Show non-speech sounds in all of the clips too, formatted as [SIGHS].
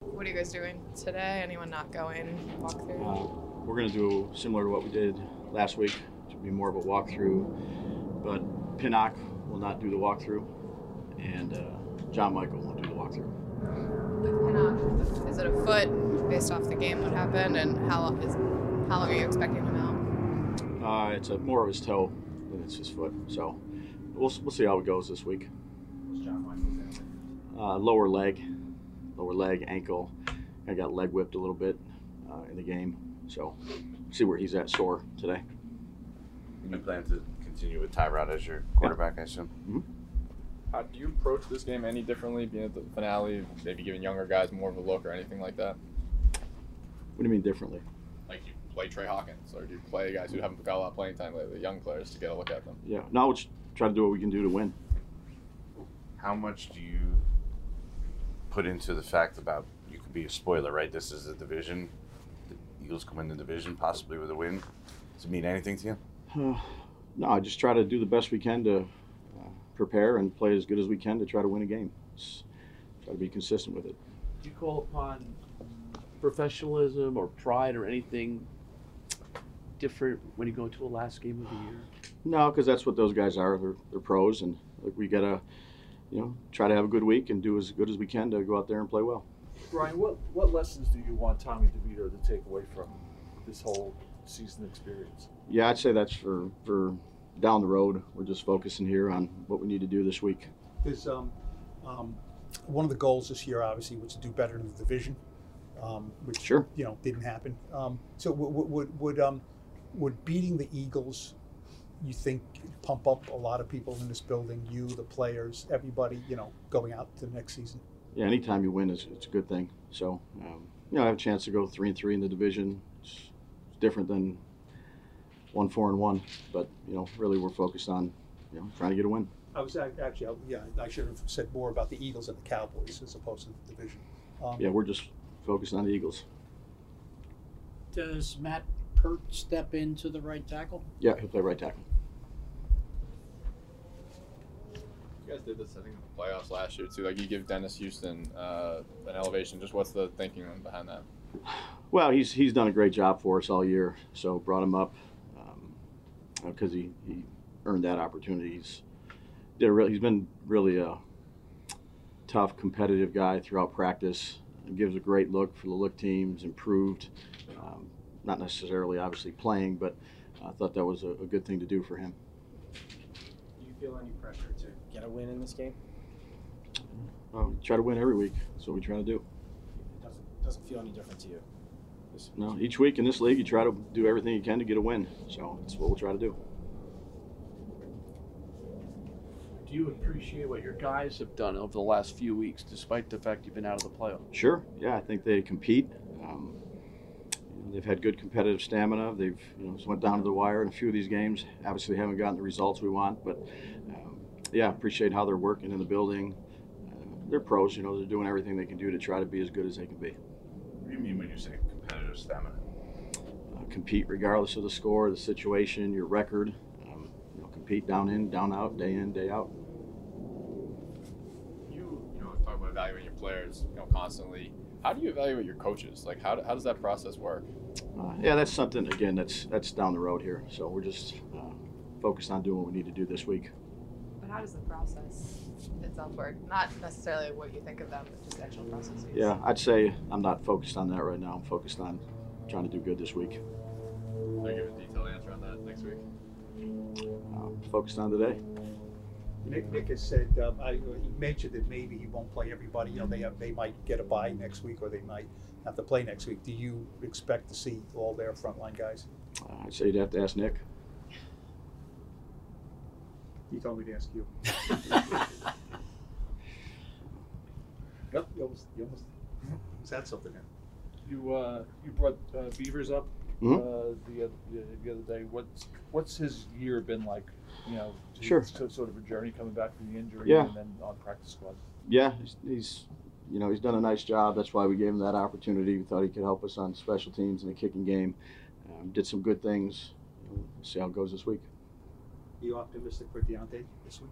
What are you guys doing today? Anyone not going? Walkthrough? Uh, we're going to do similar to what we did last week. It should be more of a walkthrough, but Pinnock will not do the walkthrough, and uh, John Michael won't do the walkthrough. With Pinnock, is it a foot based off the game? What happened, and how long is how long are you expecting him out? Uh, it's a, more of his toe than it's his foot, so we'll we'll see how it goes this week. What's John Michael's Uh, lower leg, lower leg, ankle. I got leg whipped a little bit uh, in the game, so see where he's at sore today. You plan to continue with Tyrod as your quarterback, I assume? How do you approach this game any differently, being at the finale, maybe giving younger guys more of a look or anything like that? What do you mean differently? Like you play Trey Hawkins, or do you play guys who haven't got a lot of playing time lately, young players, to get a look at them? Yeah, now we'll try to do what we can do to win. How much do you put into the fact about you could be a spoiler, right? This is a division. The Eagles come in the division possibly with a win. Does it mean anything to you? Uh, [SIGHS] no, I just try to do the best we can to uh, prepare and play as good as we can to try to win a game. Just try to be consistent with it. Do you call upon professionalism or pride or anything different when you go into a last game of the year? No, because that's what those guys are. They're, they're pros, and like, we gotta, you know, try to have a good week and do as good as we can to go out there and play well. Brian, what, what lessons do you want Tommy DeVito to take away from this whole season experience? Yeah, I'd say that's for for down the road. We're just focusing here on what we need to do this week. There's um, um, one of the goals this year, obviously, was to do better in the division, um, which Sure. you know didn't happen. Um, so w- w- would would um, would beating the Eagles, you think, pump up a lot of people in this building? You, the players, everybody, you know, going out to the next season. Yeah, anytime you win is it's a good thing. So, um, you know, I have a chance to go three and three in the division. It's, it's different than one four and one, but you know, really we're focused on you know trying to get a win. I was actually, I, yeah, I should have said more about the Eagles and the Cowboys as opposed to the division. Um, Yeah, we're just focused on the Eagles. Does Matt Peart step into the right tackle? Yeah, he'll play right tackle. You guys did this, I think, in the playoffs last year too. Like you give Dennis Houston uh, an elevation. Just what's the thinking behind that? Well, he's he's done a great job for us all year. So brought him up because he, he earned that opportunity. He's did a re- he's been really a tough, competitive guy throughout practice. Gives a great look for the look teams. Improved, um, not necessarily obviously playing, but I thought that was a, a good thing to do for him. Do you feel any pressure to get a win in this game? Um, try to win every week. That's what we try to do. It doesn't doesn't feel any different to you. This- No, each week in this league, you try to do everything you can to get a win. So that's what we'll try to do. Do you appreciate what your guys have done over the last few weeks, despite the fact you've been out of the playoffs? Sure. Yeah, I think they compete. Um, you know, they've had good competitive stamina. They've you know just went down to the wire in a few of these games. Obviously, haven't gotten the results we want, but um, yeah, appreciate how they're working in the building. Uh, they're pros. You know, they're doing everything they can do to try to be as good as they can be. What do you mean when you say competitive stamina? Uh, compete regardless of the score, the situation, your record. Um, you know, compete down in, down out, day in, day out. You you know talk about evaluating your players, you know, constantly. How do you evaluate your coaches? Like how, how does that process work? Uh, yeah, that's something again. That's that's down the road here. So we're just uh, focused on doing what we need to do this week. But how does the process itself work? Not necessarily what you think of them, but just actual processes. Yeah, I'd say I'm not focused on that right now. I'm focused on trying to do good this week. I'll give a detailed answer on that next week. Um, focused on today. Nick, Nick has said um, I, he mentioned that maybe he won't play everybody. You know, they have, they might get a bye next week, or they might have to play next week. Do you expect to see all their frontline guys? Uh, I'd say you'd have to ask Nick. He told me to ask you. [LAUGHS] [LAUGHS] Yep, you almost, you almost said something there. You uh, you brought uh, Beavers up Mhm. uh, the, oth- the the other day. What's what's his year been like? You know, Sure. so- sort of a journey coming back from the injury Yeah. and then on practice squad. Yeah, he's, he's you know he's done a nice job. That's why we gave him that opportunity. We thought he could help us on special teams and the kicking game. Um, did some good things. We'll see how it goes this week. Are you optimistic for Deonte this week?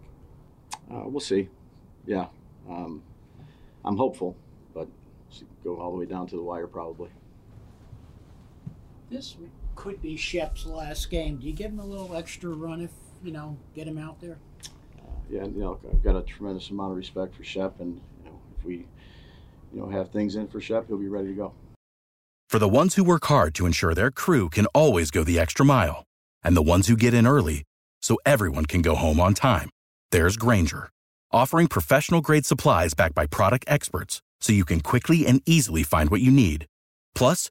Uh, we'll see. Yeah, um, I'm hopeful, but go all the way down to the wire probably. This could be Shep's last game. Do you give him a little extra run if, you know, get him out there? yeah, you know, I've got a tremendous amount of respect for Shep, and you know, if we, you know, have things in for Shep, he'll be ready to go. For the ones who work hard to ensure their crew can always go the extra mile, and the ones who get in early so everyone can go home on time, there's Grainger, offering professional grade supplies backed by product experts, so you can quickly and easily find what you need. Plus,